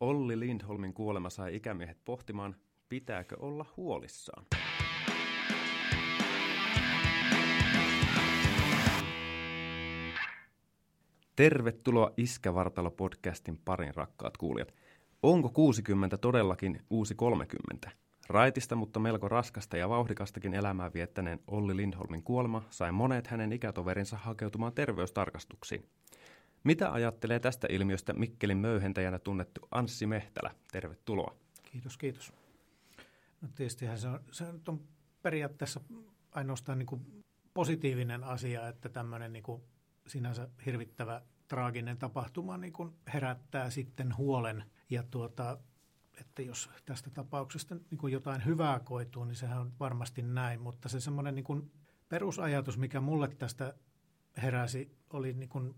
Olli Lindholmin kuolema sai ikämiehet pohtimaan, pitääkö olla huolissaan. Tervetuloa Iskävartalo-podcastin parin rakkaat kuulijat. Onko 60 todellakin uusi 30? Raitista, mutta melko raskasta ja vauhdikastakin elämää viettäneen Olli Lindholmin kuolema sai monet hänen ikätoverinsa hakeutumaan terveystarkastuksiin. Mitä ajattelee tästä ilmiöstä Mikkelin möyhentäjänä tunnettu Anssi Mehtälä? Tervetuloa. Kiitos, kiitos. No tietystihän se on, se on periaatteessa ainoastaan niin kuin positiivinen asia, että tämmöinen niin kuin sinänsä hirvittävä traaginen tapahtuma niin kuin herättää sitten huolen. Ja tuota, että jos tästä tapauksesta niin kuin jotain hyvää koituu, niin sehän on varmasti näin. Mutta se semmoinen niin kuin perusajatus, mikä mulle tästä heräsi, oli niin kuin,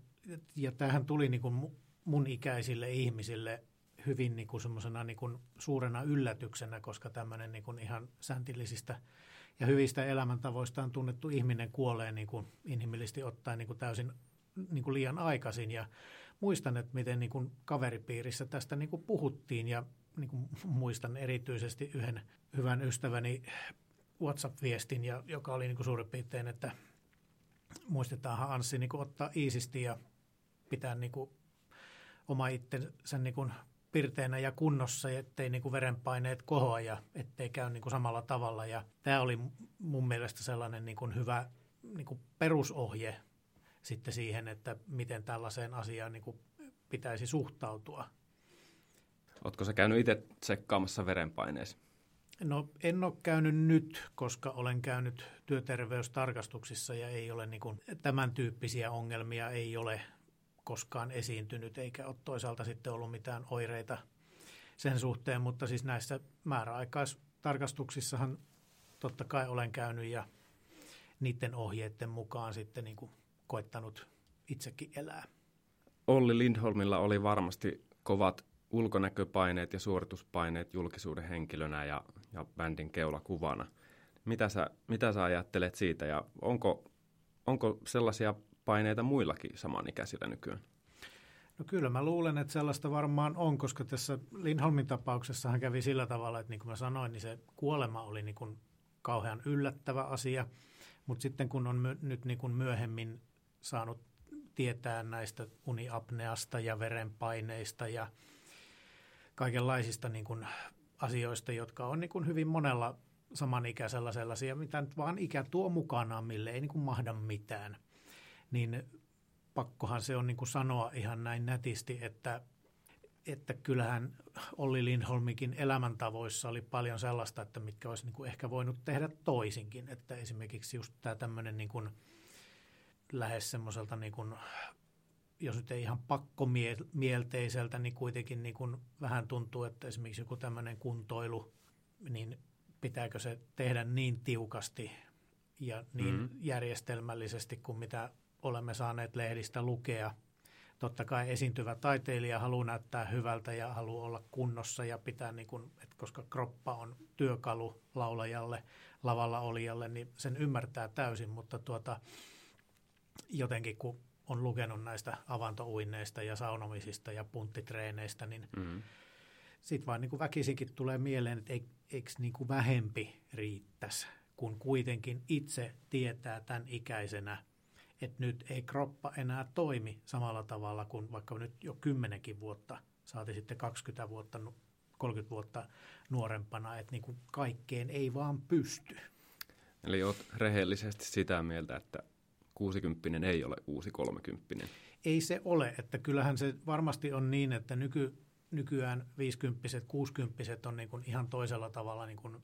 ja tämähän tuli niin kuin mun ikäisille ihmisille hyvin niin kuin niin kuin suurena yllätyksenä, koska tämmöinen niin kuin ihan säntillisistä ja hyvistä elämäntavoistaan tunnettu ihminen kuolee niin kuin inhimillisesti ottaen niin kuin täysin niin kuin liian aikaisin. Ja muistan, että miten niin kuin kaveripiirissä tästä niin kuin puhuttiin ja niin kuin muistan erityisesti yhden hyvän ystäväni WhatsApp-viestin, ja, joka oli niin kuin suurin piirtein, että muistetaanhan Anssi niin kuin ottaa iisisti ja pitää niin kuin oma itsensä niin kuin pirteänä ja kunnossa, ettei niin kuin verenpaineet kohoa ja ettei käy niin kuin samalla tavalla. Ja tämä oli mun mielestä sellainen niin kuin hyvä niin kuin perusohje sitten siihen, että miten tällaiseen asiaan niin kuin pitäisi suhtautua. Oletko sä käynyt itse tsekkaamassa verenpaineesi? No en ole käynyt nyt, koska olen käynyt työterveystarkastuksissa ja ei ole niin kuin, tämän tyyppisiä ongelmia ei ole koskaan esiintynyt, eikä ole toisaalta sitten ollut mitään oireita sen suhteen, mutta siis näissä määräaikaistarkastuksissahan totta kai olen käynyt ja niiden ohjeiden mukaan sitten niin kuin koittanut itsekin elää. Olli Lindholmilla oli varmasti kovat ulkonäköpaineet ja suorituspaineet julkisuuden henkilönä ja, ja bändin keulakuvana. Mitä sä, mitä sä ajattelet siitä ja onko, onko sellaisia paineita muillakin samanikäisillä nykyään? No kyllä mä luulen, että sellaista varmaan on, koska tässä Lindholmin tapauksessahan kävi sillä tavalla, että niin kuin mä sanoin, niin se kuolema oli niin kuin kauhean yllättävä asia. Mutta sitten kun on my, nyt niin kuin myöhemmin saanut tietää näistä uniapneasta ja verenpaineista ja kaikenlaisista niin kuin asioista, jotka on niin kuin hyvin monella samanikäisellä sellaisia, mitä nyt vaan ikä tuo mukanaan, mille ei niin kuin mahda mitään. Niin pakkohan se on niin kuin sanoa ihan näin nätisti, että, että kyllähän Olli Lindholmikin elämäntavoissa oli paljon sellaista, että mitkä olisi niin kuin ehkä voinut tehdä toisinkin. Että esimerkiksi just tämä tämmöinen niin kuin lähes semmoiselta niin kuin jos nyt ei ihan pakkomielteiseltä, niin kuitenkin niin kuin vähän tuntuu, että esimerkiksi joku tämmöinen kuntoilu, niin pitääkö se tehdä niin tiukasti ja niin mm-hmm. järjestelmällisesti kuin mitä olemme saaneet lehdistä lukea. Totta kai esiintyvä taiteilija haluaa näyttää hyvältä ja haluaa olla kunnossa ja pitää, niin kuin, että koska kroppa on työkalu laulajalle, lavalla olijalle, niin sen ymmärtää täysin, mutta tuota, jotenkin kun on lukenut näistä avantouinneista ja saunomisista ja punttitreeneistä, niin mm-hmm. sitten vaan niin kuin väkisinkin tulee mieleen, että eikö niin kuin vähempi riittäisi, kun kuitenkin itse tietää tämän ikäisenä, että nyt ei kroppa enää toimi samalla tavalla kuin vaikka nyt jo kymmenenkin vuotta, saati sitten 20 vuotta, 30 vuotta nuorempana, että niin kuin kaikkeen ei vaan pysty. Eli olet rehellisesti sitä mieltä, että 60 ei ole uusi 30. Ei se ole, että kyllähän se varmasti on niin, että nyky, nykyään 50 60 on niin kuin ihan toisella tavalla niin kuin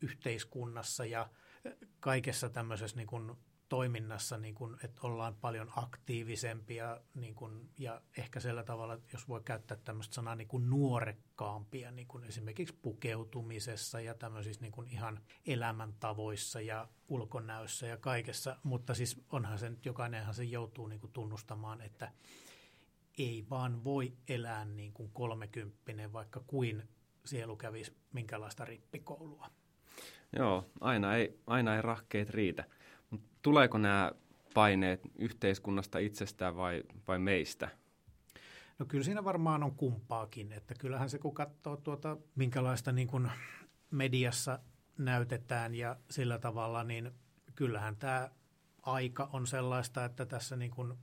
yhteiskunnassa ja kaikessa tämmöisessä niin kuin toiminnassa, niin kuin, että ollaan paljon aktiivisempia niin kuin, ja ehkä sillä tavalla, jos voi käyttää tämmöistä sanaa niin kuin nuorekkaampia, niin kuin esimerkiksi pukeutumisessa ja tämmöisissä niin kuin ihan elämäntavoissa ja ulkonäössä ja kaikessa, mutta siis onhan se nyt, jokainenhan se joutuu niin kuin tunnustamaan, että ei vaan voi elää niin kuin kolmekymppinen, vaikka kuin sielu kävisi minkälaista rippikoulua. Joo, aina ei, aina ei rahkeet riitä. Tuleeko nämä paineet yhteiskunnasta itsestään vai, vai meistä? No kyllä siinä varmaan on kumpaakin, että kyllähän se kun katsoo tuota, minkälaista niin kuin mediassa näytetään ja sillä tavalla, niin kyllähän tämä aika on sellaista, että tässä niin kuin,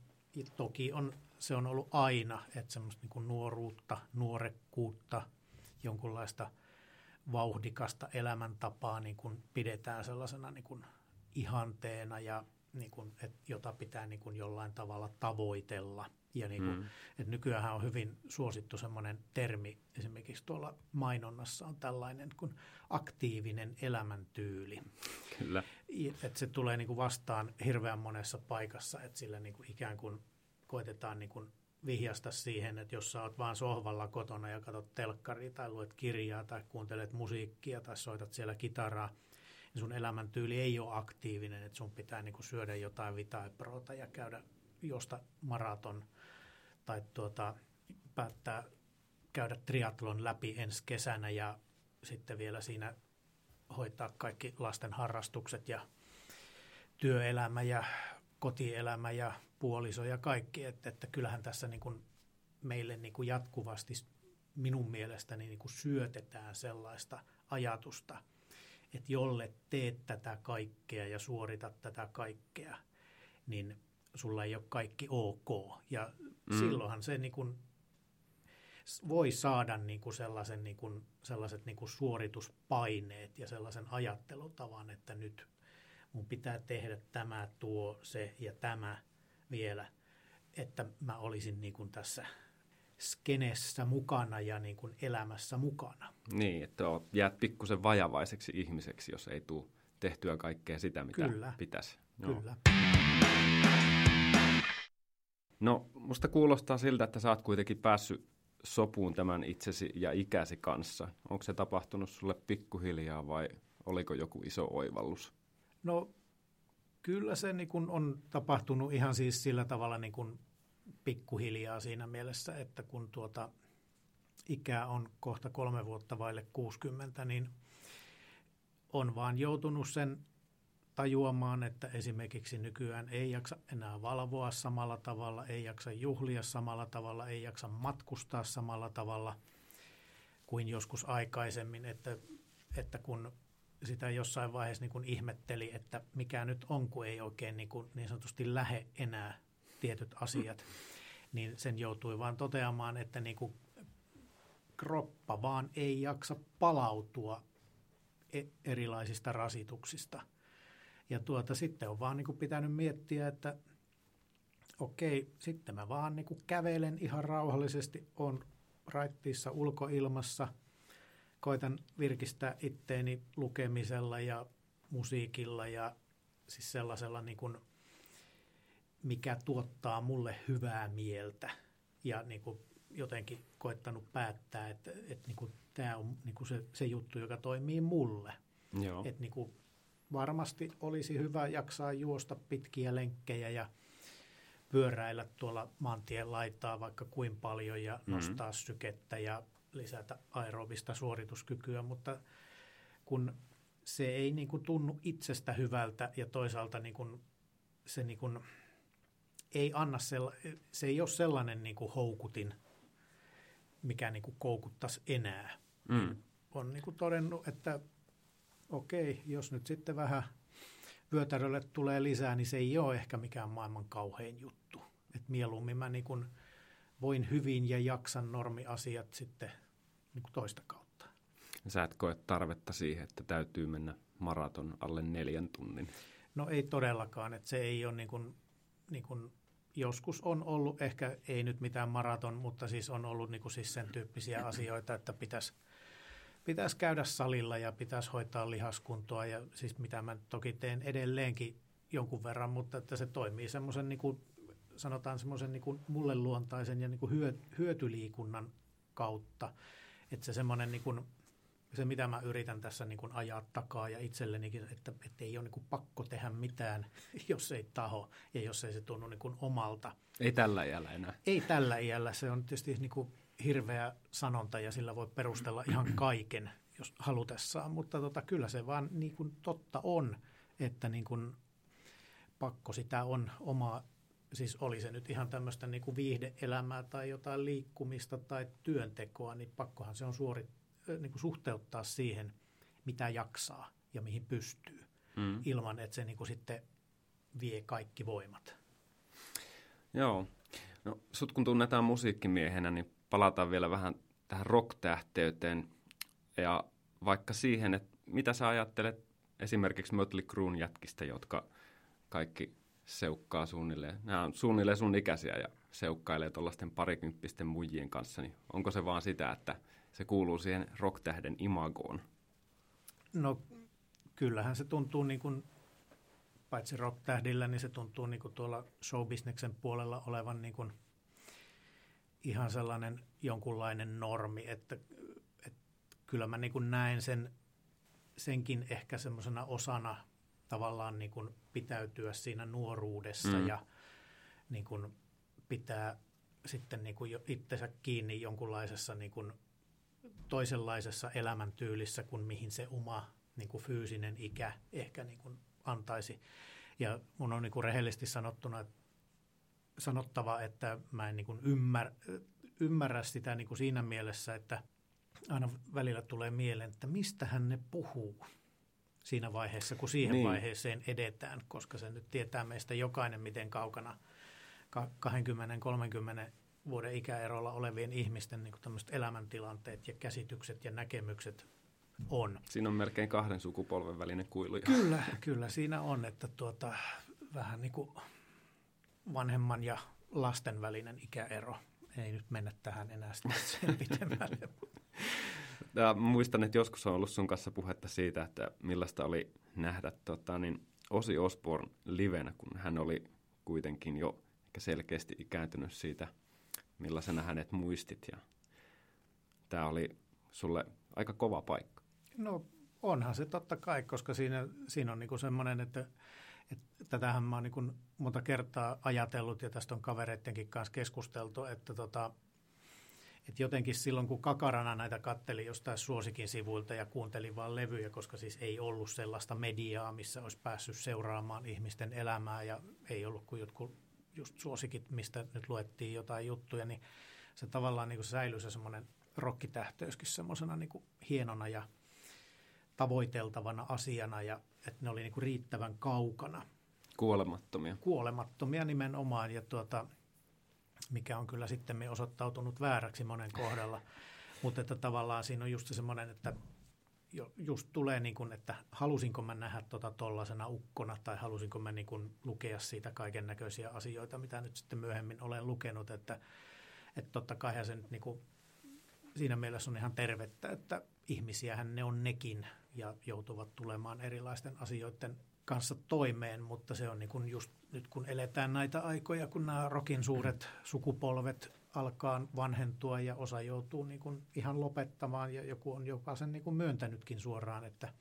toki on, se on ollut aina, että semmoista niin kuin nuoruutta, nuorekkuutta, jonkunlaista vauhdikasta elämäntapaa niin kuin pidetään sellaisena niin kuin ihanteena ja niin kuin, että jota pitää niin kuin jollain tavalla tavoitella. Ja niin kuin, mm. että nykyään on hyvin suosittu semmoinen termi, esimerkiksi tuolla mainonnassa on tällainen kuin aktiivinen elämäntyyli. Kyllä. Että se tulee niin kuin vastaan hirveän monessa paikassa, että sillä niin kuin ikään kuin koitetaan niin kuin vihjasta siihen, että jos sä oot vaan sohvalla kotona ja katsot telkkaria tai luet kirjaa tai kuuntelet musiikkia tai soitat siellä kitaraa, niin sun elämäntyyli ei ole aktiivinen, että sun pitää niin kuin syödä jotain vitaeproota ja käydä josta maraton tai tuota, päättää käydä triatlon läpi ensi kesänä ja sitten vielä siinä hoitaa kaikki lasten harrastukset ja työelämä ja kotielämä ja puoliso ja kaikki. Että, että kyllähän tässä niin kuin meille niin kuin jatkuvasti minun mielestäni niin kuin syötetään sellaista ajatusta, että jolle teet tätä kaikkea ja suoritat tätä kaikkea, niin sulla ei ole kaikki ok. Ja mm. silloinhan se niin kuin voi saada niin kuin sellaisen, niin kuin, sellaiset niin kuin suorituspaineet ja sellaisen ajattelutavan, että nyt mun pitää tehdä tämä, tuo, se ja tämä vielä, että mä olisin niin kuin tässä skenessä mukana ja niin kuin elämässä mukana. Niin, että jäät pikkusen vajavaiseksi ihmiseksi, jos ei tule tehtyä kaikkea sitä, mitä Kyllä. pitäisi. Joo. Kyllä. No, musta kuulostaa siltä, että sä oot kuitenkin päässyt sopuun tämän itsesi ja ikäsi kanssa. Onko se tapahtunut sulle pikkuhiljaa vai oliko joku iso oivallus? No kyllä se niin kun on tapahtunut ihan siis sillä tavalla niin kun pikkuhiljaa siinä mielessä, että kun tuota ikää on kohta kolme vuotta vaille 60, niin on vaan joutunut sen tajuamaan, että esimerkiksi nykyään ei jaksa enää valvoa samalla tavalla, ei jaksa juhlia samalla tavalla, ei jaksa matkustaa samalla tavalla kuin joskus aikaisemmin, että, että kun sitä jossain vaiheessa niin kuin ihmetteli, että mikä nyt on, kun ei oikein niin, kuin niin sanotusti lähe enää tietyt asiat, niin sen joutui vaan toteamaan, että niin kuin kroppa vaan ei jaksa palautua e-, erilaisista rasituksista – ja tuota, sitten on vaan niin kuin pitänyt miettiä, että okei, sitten mä vaan niin kuin kävelen ihan rauhallisesti, on raittiissa ulkoilmassa, koitan virkistää itteeni lukemisella ja musiikilla ja siis sellaisella, niin kuin, mikä tuottaa mulle hyvää mieltä ja niin kuin jotenkin koittanut päättää, että, että niin kuin tämä on niin kuin se, se juttu, joka toimii mulle. Joo. Että niin kuin varmasti olisi hyvä jaksaa juosta pitkiä lenkkejä ja pyöräillä tuolla maantien laitaa vaikka kuin paljon ja mm-hmm. nostaa sykettä ja lisätä aerobista suorituskykyä, mutta kun se ei niin kuin tunnu itsestä hyvältä ja toisaalta niin kuin se niin kuin ei anna sella, se ei ole sellainen niin kuin houkutin, mikä niin kuin koukuttaisi enää. Mm. On niin kuin todennut, että okei, jos nyt sitten vähän vyötärölle tulee lisää, niin se ei ole ehkä mikään maailman kauhein juttu. Et mieluummin mä niin kun voin hyvin ja jaksan normiasiat sitten niin toista kautta. Sä et koe tarvetta siihen, että täytyy mennä maraton alle neljän tunnin? No ei todellakaan, että se ei ole niin kuin, niin kuin joskus on ollut, ehkä ei nyt mitään maraton, mutta siis on ollut niin kuin siis sen tyyppisiä asioita, että pitäisi pitäisi käydä salilla ja pitäisi hoitaa lihaskuntoa ja siis mitä mä toki teen edelleenkin jonkun verran, mutta että se toimii semmoisen niin kuin, sanotaan semmoisen niin kuin mulle luontaisen ja niin kuin hyö, hyötyliikunnan kautta. Että se semmoinen niin kuin, se mitä mä yritän tässä niin kuin ajaa takaa ja itsellenikin, että, että ei ole niin kuin pakko tehdä mitään, jos ei taho ja jos ei se tunnu niin kuin omalta. Ei tällä iällä enää. Ei tällä iällä. Se on tietysti niin kuin hirveä sanonta ja sillä voi perustella ihan kaiken, jos halutessaan, mutta tota, kyllä se vaan niin kuin totta on, että niin kuin pakko sitä on omaa siis oli se nyt ihan tämmöistä niin kuin viihdeelämää tai jotain liikkumista tai työntekoa, niin pakkohan se on suori, niin kuin suhteuttaa siihen, mitä jaksaa ja mihin pystyy, mm. ilman että se niin kuin sitten vie kaikki voimat. Joo. No, sut kun tunnetaan musiikkimiehenä, niin palataan vielä vähän tähän rock-tähteyteen ja vaikka siihen, että mitä sä ajattelet esimerkiksi Mötley Cruen jätkistä, jotka kaikki seukkaa suunnilleen. Nämä on suunnilleen sun ikäisiä ja seukkailee tuollaisten parikymppisten muijien kanssa, niin onko se vaan sitä, että se kuuluu siihen rocktähden imagoon? No kyllähän se tuntuu niin kuin, paitsi rocktähdillä, niin se tuntuu niin kuin tuolla showbisneksen puolella olevan niin kuin ihan sellainen jonkunlainen normi, että, että kyllä mä niin kuin näen sen, senkin ehkä semmoisena osana tavallaan niin kuin pitäytyä siinä nuoruudessa mm. ja niin kuin pitää sitten niin kuin itsensä kiinni jonkunlaisessa niin kuin toisenlaisessa elämäntyylissä kuin mihin se oma niin kuin fyysinen ikä ehkä niin kuin antaisi. Ja mun on niin kuin rehellisesti sanottuna, sanottava, että mä en niin kuin ymmär, ymmärrä sitä niin kuin siinä mielessä, että aina välillä tulee mieleen, että mistä hän ne puhuu siinä vaiheessa, kun siihen niin. vaiheeseen edetään, koska se nyt tietää meistä jokainen, miten kaukana 20-30 vuoden ikäerolla olevien ihmisten niin elämäntilanteet ja käsitykset ja näkemykset on. Siinä on melkein kahden sukupolven välinen kuilu. Kyllä, kyllä siinä on, että tuota, vähän niin kuin vanhemman ja lasten välinen ikäero. Ei nyt mennä tähän enää sen pitemmälle. Ja muistan, että joskus on ollut sun kanssa puhetta siitä, että millaista oli nähdä tota, niin Osi Osborn livenä, kun hän oli kuitenkin jo ehkä selkeästi ikääntynyt siitä, millaisena hänet muistit. Ja tämä oli sulle aika kova paikka. No onhan se totta kai, koska siinä, siinä on niinku semmoinen, että, että tätähän mä oon niinku monta kertaa ajatellut ja tästä on kavereittenkin kanssa keskusteltu, että tota, että jotenkin silloin, kun kakarana näitä katteli jostain suosikin sivuilta ja kuunteli vain levyjä, koska siis ei ollut sellaista mediaa, missä olisi päässyt seuraamaan ihmisten elämää ja ei ollut kuin jotkut just suosikit, mistä nyt luettiin jotain juttuja, niin se tavallaan niin kuin säilyi se semmoinen rokkitähtöyskin semmoisena niin hienona ja tavoiteltavana asiana ja että ne oli niin kuin riittävän kaukana. Kuolemattomia. Kuolemattomia nimenomaan ja tuota, mikä on kyllä sitten osoittautunut vääräksi monen kohdalla. Mutta että tavallaan siinä on just semmoinen, että just tulee niin kuin, että halusinko mä nähdä tota tollasena ukkona tai halusinko mä niin kuin lukea siitä kaiken näköisiä asioita, mitä nyt sitten myöhemmin olen lukenut, että, että totta kai se nyt niin kuin, siinä mielessä on ihan tervettä, että ihmisiähän ne on nekin ja joutuvat tulemaan erilaisten asioiden kanssa toimeen, mutta se on niin kuin just nyt kun eletään näitä aikoja, kun nämä rokin suuret sukupolvet alkaa vanhentua ja osa joutuu niin kuin ihan lopettamaan ja joku on jopa sen niin kuin myöntänytkin suoraan, että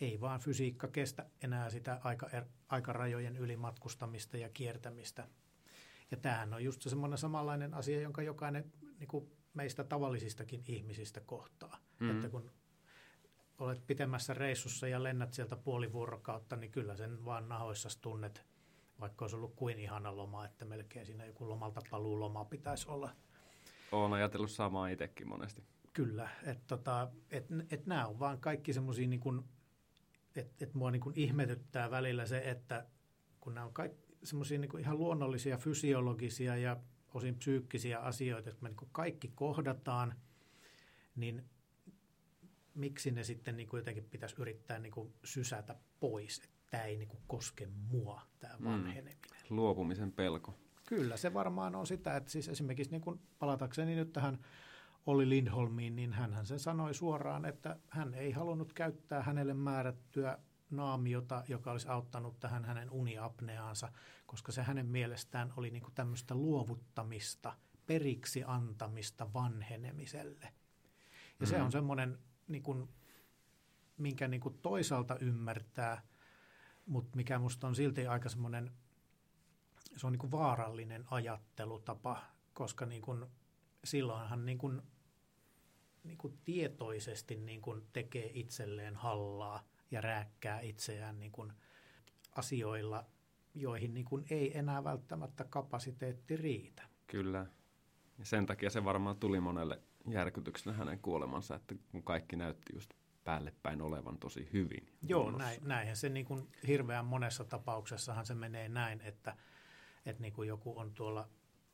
ei vaan fysiikka kestä enää sitä aika, er, aikarajojen ylimatkustamista ja kiertämistä. Ja tämähän on just semmoinen samanlainen asia, jonka jokainen niin kuin meistä tavallisistakin ihmisistä kohtaa. Mm-hmm. Että kun olet pitemmässä reissussa ja lennät sieltä puoli vuorokautta, niin kyllä sen vaan nahoissa tunnet, vaikka olisi ollut kuin ihana loma, että melkein siinä joku lomalta paluuloma pitäisi olla. Olen ajatellut samaa itsekin monesti. Kyllä, että tota, et, et nämä on vaan kaikki semmoisia, niin että et mua niin kuin ihmetyttää välillä se, että kun nämä on kaikki semmoisia niin ihan luonnollisia fysiologisia ja osin psyykkisiä asioita, että me niin kaikki kohdataan, niin miksi ne sitten niin kuin jotenkin pitäisi yrittää niin kuin sysätä pois, että tämä ei niin kuin koske mua, tämä mm. vanheneminen. Mm. Luopumisen pelko. Kyllä, se varmaan on sitä, että siis esimerkiksi niin kuin palatakseni nyt tähän Olli Lindholmiin, niin hän sen sanoi suoraan, että hän ei halunnut käyttää hänelle määrättyä naamiota, joka olisi auttanut tähän hänen uniapneaansa, koska se hänen mielestään oli niin kuin tämmöistä luovuttamista, periksi antamista vanhenemiselle. Ja mm-hmm. se on semmoinen niin kuin, minkä niin kuin toisaalta ymmärtää, mutta mikä musta on silti aika semmoinen, se on niin kuin vaarallinen ajattelutapa, koska niin kuin, silloinhan niin kuin, niin kuin tietoisesti niin kuin tekee itselleen hallaa ja rääkkää itseään niin kuin asioilla, joihin niin kuin ei enää välttämättä kapasiteetti riitä. Kyllä. Ja sen takia se varmaan tuli monelle järkytyksenä hänen kuolemansa, että kun kaikki näytti just päälle päin olevan tosi hyvin. Joo, näin, näinhän se niin kuin hirveän monessa tapauksessahan se menee näin, että, että niin kuin joku on tuolla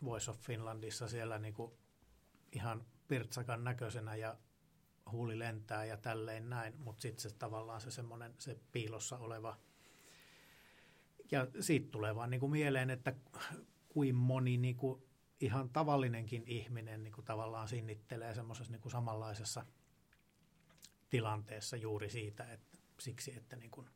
Voice of Finlandissa siellä niin kuin ihan pirtsakan näköisenä ja huuli lentää ja tälleen näin, mutta sitten se tavallaan se semmoinen se piilossa oleva ja siitä tulee vaan niin kuin mieleen, että kuin moni niin kuin ihan tavallinenkin ihminen niin kuin tavallaan sinnittelee semmoisessa niin kuin samanlaisessa tilanteessa juuri siitä, että siksi, että niin kuin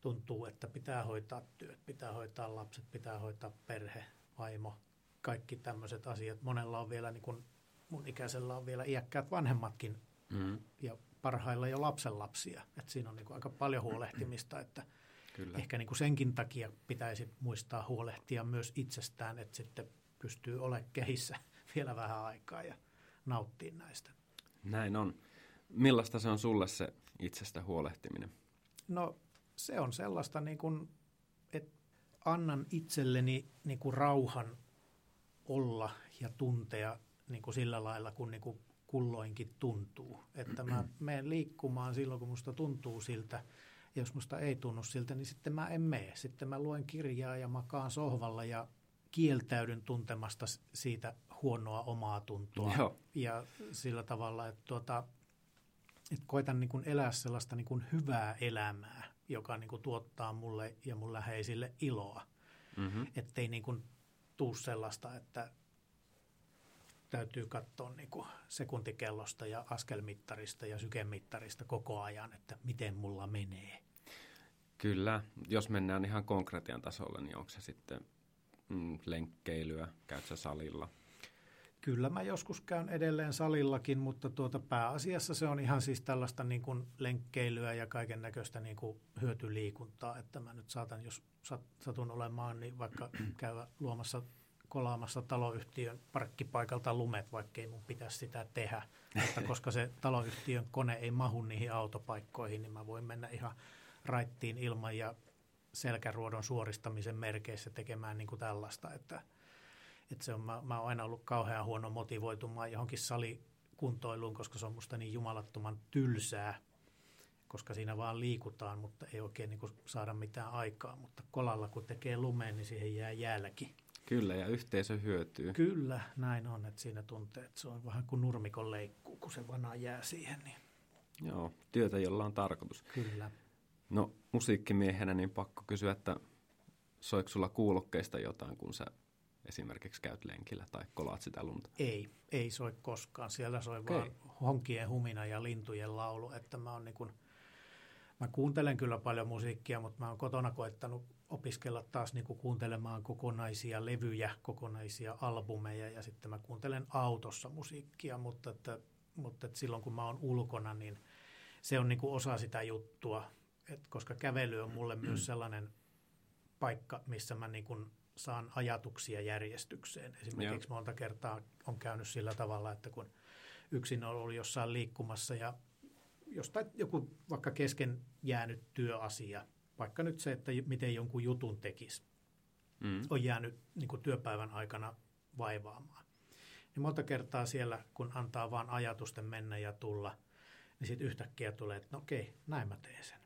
tuntuu, että pitää hoitaa työt, pitää hoitaa lapset, pitää hoitaa perhe, vaimo, kaikki tämmöiset asiat. Monella on vielä, niin kuin mun ikäisellä on vielä iäkkäät vanhemmatkin mm. ja parhailla jo lapsenlapsia. että siinä on niin kuin aika paljon huolehtimista, että Kyllä. ehkä niin kuin senkin takia pitäisi muistaa huolehtia myös itsestään, että sitten pystyy olemaan kehissä vielä vähän aikaa ja nauttia näistä. Näin on. Millaista se on sulle se itsestä huolehtiminen? No se on sellaista, niin kuin, että annan itselleni niin kuin rauhan olla ja tuntea niin kuin sillä lailla, kun niin kuin kulloinkin tuntuu. Että mä menen liikkumaan silloin, kun musta tuntuu siltä. Ja jos musta ei tunnu siltä, niin sitten mä en mene. Sitten mä luen kirjaa ja makaan sohvalla ja kieltäydyn tuntemasta siitä huonoa omaa tuntua. Joo. Ja sillä tavalla, että, tuota, että koitan niin kuin elää sellaista niin kuin hyvää elämää, joka niin kuin tuottaa mulle ja mun läheisille iloa. Mm-hmm. Että ei niin kuin tuu sellaista, että täytyy katsoa niin kuin sekuntikellosta ja askelmittarista ja sykemittarista koko ajan, että miten mulla menee. Kyllä, jos mennään ihan konkretian tasolle, niin onko se sitten mm, lenkkeilyä, käytkö salilla? Kyllä mä joskus käyn edelleen salillakin, mutta tuota pääasiassa se on ihan siis tällaista niin kuin lenkkeilyä ja kaiken näköistä niin kuin hyötyliikuntaa, että mä nyt saatan, jos satun olemaan, niin vaikka käydä luomassa kolaamassa taloyhtiön parkkipaikalta lumet, vaikkei mun pitäisi sitä tehdä. Mutta koska se taloyhtiön kone ei mahu niihin autopaikkoihin, niin mä voin mennä ihan raittiin ilman ja selkäruodon suoristamisen merkeissä tekemään niin kuin tällaista. Että, että se on, mä, mä oon aina ollut kauhean huono motivoitumaan johonkin salikuntoiluun, koska se on musta niin jumalattoman tylsää, koska siinä vaan liikutaan, mutta ei oikein niin kuin saada mitään aikaa. Mutta kolalla kun tekee lumeen, niin siihen jää jälki. Kyllä, ja yhteisö hyötyy. Kyllä, näin on, että siinä tuntee, että se on vähän kuin nurmikon leikkuu, kun se vana jää siihen. Niin. Joo, työtä, jolla on tarkoitus. Kyllä. No musiikkimiehenä niin pakko kysyä, että soiko sulla kuulokkeista jotain, kun sä esimerkiksi käyt lenkillä tai kolaat sitä lunta? Ei, ei soi koskaan. Siellä soi okay. vaan honkien humina ja lintujen laulu, että mä oon niin kuin, mä kuuntelen kyllä paljon musiikkia, mutta mä oon kotona koettanut opiskella taas niin kuuntelemaan kokonaisia levyjä, kokonaisia albumeja ja sitten mä kuuntelen autossa musiikkia, mutta, että, mutta että silloin kun mä oon ulkona, niin se on niin osa sitä juttua, et koska kävely on mulle myös sellainen paikka, missä mä niin saan ajatuksia järjestykseen. Esimerkiksi Joo. monta kertaa on käynyt sillä tavalla, että kun yksin on ollut jossain liikkumassa ja jostain joku vaikka kesken jäänyt työasia, vaikka nyt se, että miten jonkun jutun tekisi, mm. on jäänyt niin kuin työpäivän aikana vaivaamaan. Niin monta kertaa siellä, kun antaa vain ajatusten mennä ja tulla, niin sitten yhtäkkiä tulee, että no okei, näin mä teen sen.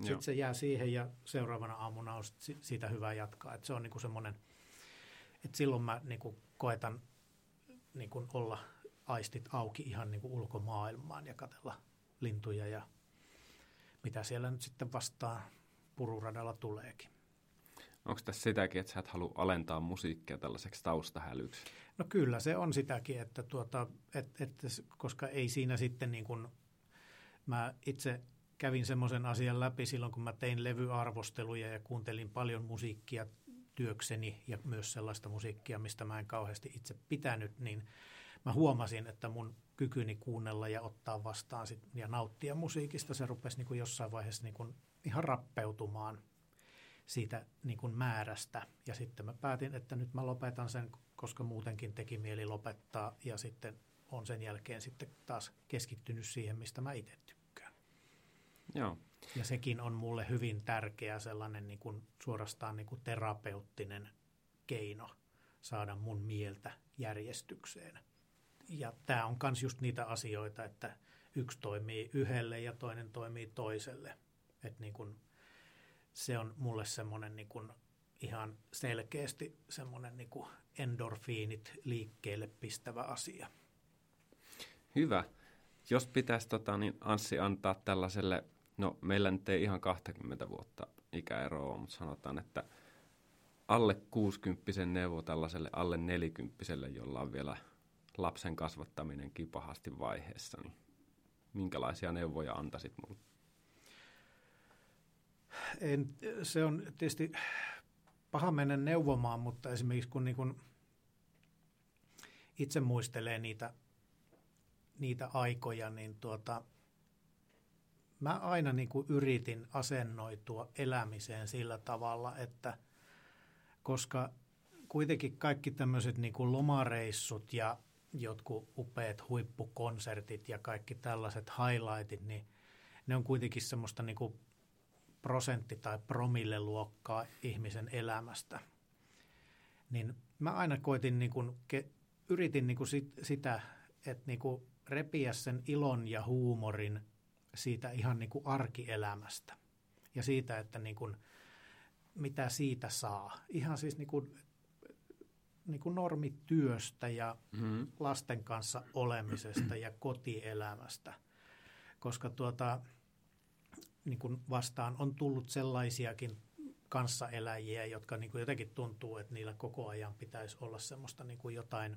Sitten se jää siihen ja seuraavana aamuna on siitä hyvä jatkaa. Että se on niinku semmoinen, että silloin mä niinku koetan niinku olla aistit auki ihan niinku ulkomaailmaan ja katella lintuja ja mitä siellä nyt sitten vastaan pururadalla tuleekin. Onko tässä sitäkin, että sä et halua alentaa musiikkia tällaiseksi taustahälyksi? No kyllä se on sitäkin, että tuota, et, et, koska ei siinä sitten niin kuin, mä itse kävin semmoisen asian läpi silloin, kun mä tein levyarvosteluja ja kuuntelin paljon musiikkia työkseni ja myös sellaista musiikkia, mistä mä en kauheasti itse pitänyt, niin mä huomasin, että mun kykyni kuunnella ja ottaa vastaan sit, ja nauttia musiikista, se rupesi niin kuin jossain vaiheessa niin kuin ihan rappeutumaan siitä niin kuin määrästä. Ja sitten mä päätin, että nyt mä lopetan sen, koska muutenkin teki mieli lopettaa ja sitten on sen jälkeen sitten taas keskittynyt siihen, mistä mä itse tykkään. Joo. Ja sekin on mulle hyvin tärkeä sellainen niin kuin suorastaan niin kuin terapeuttinen keino saada mun mieltä järjestykseen. Ja tämä on myös just niitä asioita, että yksi toimii yhdelle ja toinen toimii toiselle. Et niin kuin, se on mulle semmoinen niin kuin ihan selkeästi semmoinen niin kuin endorfiinit liikkeelle pistävä asia. Hyvä. Jos pitäisi tota, niin Anssi antaa tällaiselle, no meillä nyt ei ihan 20 vuotta ikäeroa mutta sanotaan, että alle 60 neuvo tällaiselle alle 40 jolla on vielä lapsen kasvattaminen kipahasti vaiheessa, niin minkälaisia neuvoja antaisit mulle? En, se on tietysti paha mennä neuvomaan, mutta esimerkiksi kun, niin kun itse muistelee niitä, niitä aikoja, niin tuota, mä aina niin kuin yritin asennoitua elämiseen sillä tavalla, että koska kuitenkin kaikki tämmöiset niin kuin lomareissut ja jotkut upeat huippukonsertit ja kaikki tällaiset highlightit, niin ne on kuitenkin semmoista niin kuin prosentti- tai promilleluokkaa ihmisen elämästä. Niin mä aina koitin, niin kuin, ke, yritin niin kuin sit, sitä, että niin kuin repiä sen ilon ja huumorin siitä ihan niin kuin arkielämästä. Ja siitä, että niin kuin, mitä siitä saa. Ihan siis niin kuin, niin kuin normityöstä ja mm-hmm. lasten kanssa olemisesta ja kotielämästä. Koska tuota, niin kuin vastaan on tullut sellaisiakin kanssaeläjiä, jotka niin kuin jotenkin tuntuu, että niillä koko ajan pitäisi olla semmoista niin kuin jotain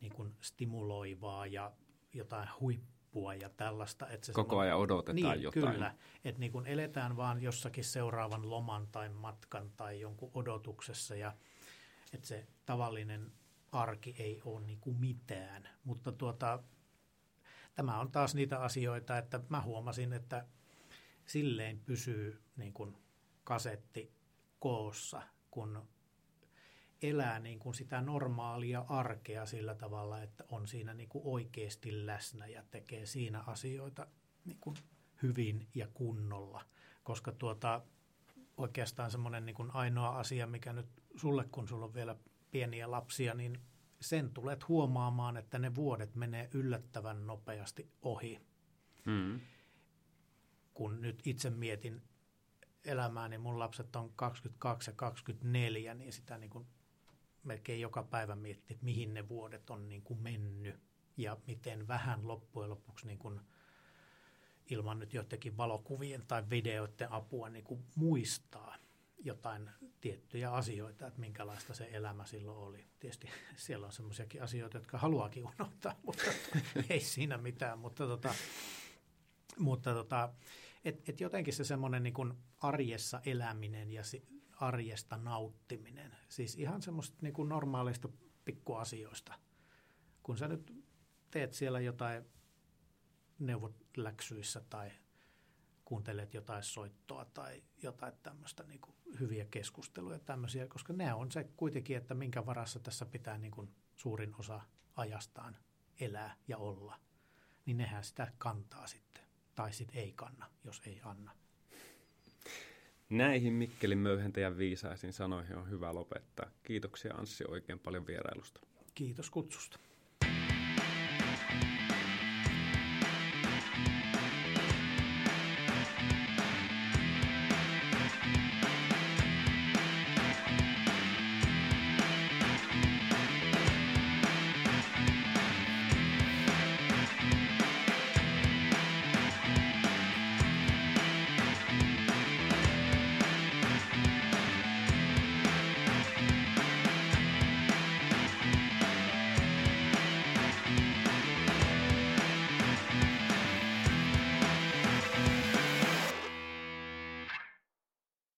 niin kuin stimuloivaa ja jotain huippua ja tällaista. Että se koko ajan odotetaan niin, jotain. Kyllä, että niin kuin eletään vaan jossakin seuraavan loman tai matkan tai jonkun odotuksessa ja että se tavallinen arki ei ole niin kuin mitään. Mutta tuota, tämä on taas niitä asioita, että mä huomasin, että silleen pysyy niin kuin kasetti koossa, kun elää niin kuin sitä normaalia arkea sillä tavalla, että on siinä niin kuin oikeasti läsnä ja tekee siinä asioita niin kuin hyvin ja kunnolla. Koska tuota, oikeastaan semmoinen niin kuin ainoa asia, mikä nyt sulle, kun sulla on vielä pieniä lapsia, niin sen tulet huomaamaan, että ne vuodet menee yllättävän nopeasti ohi. Mm kun nyt itse mietin elämää, niin mun lapset on 22 ja 24, niin sitä niin kuin melkein joka päivä miettii, että mihin ne vuodet on niin kuin mennyt ja miten vähän loppujen lopuksi niin kuin ilman nyt joidenkin valokuvien tai videoiden apua niin kuin muistaa jotain tiettyjä asioita, että minkälaista se elämä silloin oli. Tietysti siellä on semmoisiakin asioita, jotka haluaakin unohtaa, mutta ei siinä mitään. Mutta, tota, mutta tota, et, et jotenkin se semmoinen niin arjessa eläminen ja si, arjesta nauttiminen, siis ihan semmoista niin kuin normaaleista pikkuasioista. Kun sä nyt teet siellä jotain neuvot läksyissä tai kuuntelet jotain soittoa tai jotain tämmöistä niin kuin hyviä keskusteluja tämmöisiä, koska ne on se kuitenkin, että minkä varassa tässä pitää niin kuin suurin osa ajastaan elää ja olla, niin nehän sitä kantaa sitten tai sitten ei kanna, jos ei anna. Näihin Mikkelin möyhentäjän viisaisiin sanoihin on hyvä lopettaa. Kiitoksia Anssi oikein paljon vierailusta. Kiitos kutsusta.